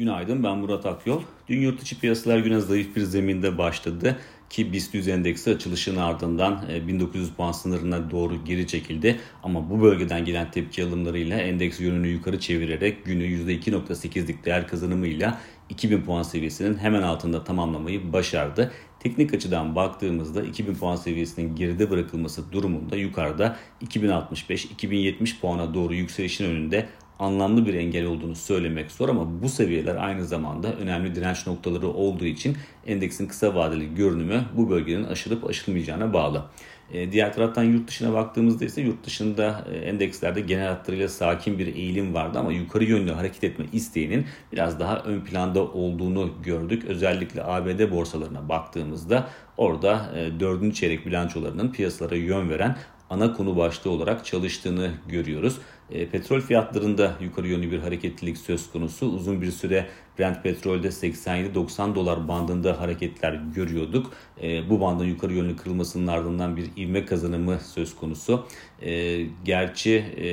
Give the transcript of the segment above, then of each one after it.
Günaydın ben Murat Akyol. Dün yurt içi piyasalar güne zayıf bir zeminde başladı ki BIST 100 endeksi açılışın ardından 1900 e, puan sınırına doğru geri çekildi. Ama bu bölgeden gelen tepki alımlarıyla endeks yönünü yukarı çevirerek günü %2.8'lik değer kazanımıyla 2000 puan seviyesinin hemen altında tamamlamayı başardı. Teknik açıdan baktığımızda 2000 puan seviyesinin geride bırakılması durumunda yukarıda 2065-2070 puana doğru yükselişin önünde anlamlı bir engel olduğunu söylemek zor ama bu seviyeler aynı zamanda önemli direnç noktaları olduğu için endeksin kısa vadeli görünümü bu bölgenin aşılıp aşılmayacağına bağlı. E, diğer taraftan yurt dışına baktığımızda ise yurt dışında e, endekslerde genel hatlarıyla sakin bir eğilim vardı ama yukarı yönlü hareket etme isteğinin biraz daha ön planda olduğunu gördük. Özellikle ABD borsalarına baktığımızda orada e, dördüncü çeyrek bilançolarının piyasalara yön veren ana konu başlığı olarak çalıştığını görüyoruz. E, petrol fiyatlarında yukarı yönlü bir hareketlilik söz konusu. Uzun bir süre Brent petrolde 87-90 dolar bandında hareketler görüyorduk. E, bu bandın yukarı yönlü kırılmasının ardından bir ivme kazanımı söz konusu. E, gerçi e,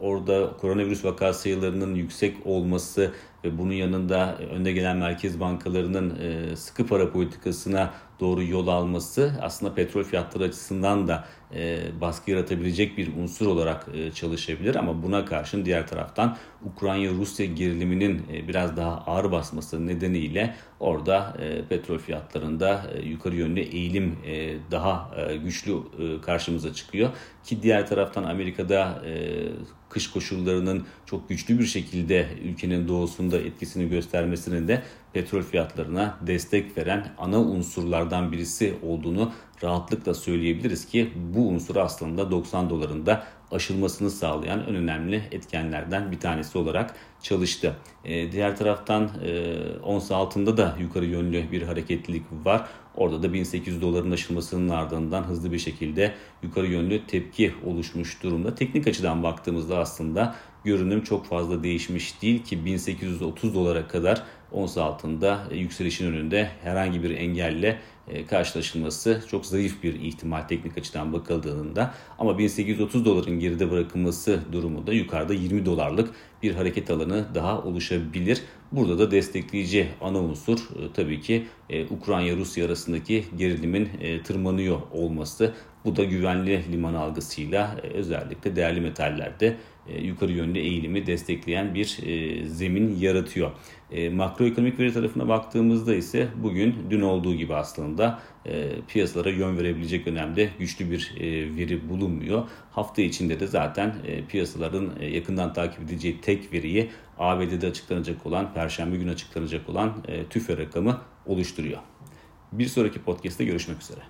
orada koronavirüs vaka sayılarının yüksek olması ve bunun yanında önde gelen merkez bankalarının e, sıkı para politikasına doğru yol alması aslında petrol fiyatları açısından da e, baskı yaratabilecek bir unsur olarak e, çalışabilir. Ama buna karşın diğer taraftan Ukrayna-Rusya geriliminin biraz daha ağır basması nedeniyle orada petrol fiyatlarında yukarı yönlü eğilim daha güçlü karşımıza çıkıyor. Ki diğer taraftan Amerika'da kış koşullarının çok güçlü bir şekilde ülkenin doğusunda etkisini göstermesinin de petrol fiyatlarına destek veren ana unsurlardan birisi olduğunu rahatlıkla söyleyebiliriz ki bu unsur aslında 90 dolarında aşılmasını sağlayan en önemli etkenlerden bir tanesi olarak çalıştı. E, diğer taraftan e, ons altında da yukarı yönlü bir hareketlilik var. Orada da 1800 doların aşılmasının ardından hızlı bir şekilde yukarı yönlü tepki oluşmuş durumda. Teknik açıdan baktığımızda aslında görünüm çok fazla değişmiş değil ki 1830 dolara kadar ons altında yükselişin önünde herhangi bir engelle e, karşılaşılması çok zayıf bir ihtimal teknik açıdan bakıldığında ama 1830 doların geride bırakılması durumunda yukarıda 20 dolarlık bir hareket alanı daha oluşabilir. Burada da destekleyici ana unsur e, tabii ki e, Ukrayna-Rusya arasındaki gerilimin tırmanıyor olması. Bu da güvenli liman algısıyla özellikle değerli metallerde yukarı yönlü eğilimi destekleyen bir zemin yaratıyor. Makroekonomik veri tarafına baktığımızda ise bugün dün olduğu gibi aslında e, piyasalara yön verebilecek önemde güçlü bir e, veri bulunmuyor. Hafta içinde de zaten e, piyasaların e, yakından takip edeceği tek veriyi ABD'de açıklanacak olan, Perşembe günü açıklanacak olan e, TÜFE rakamı oluşturuyor. Bir sonraki podcast'te görüşmek üzere.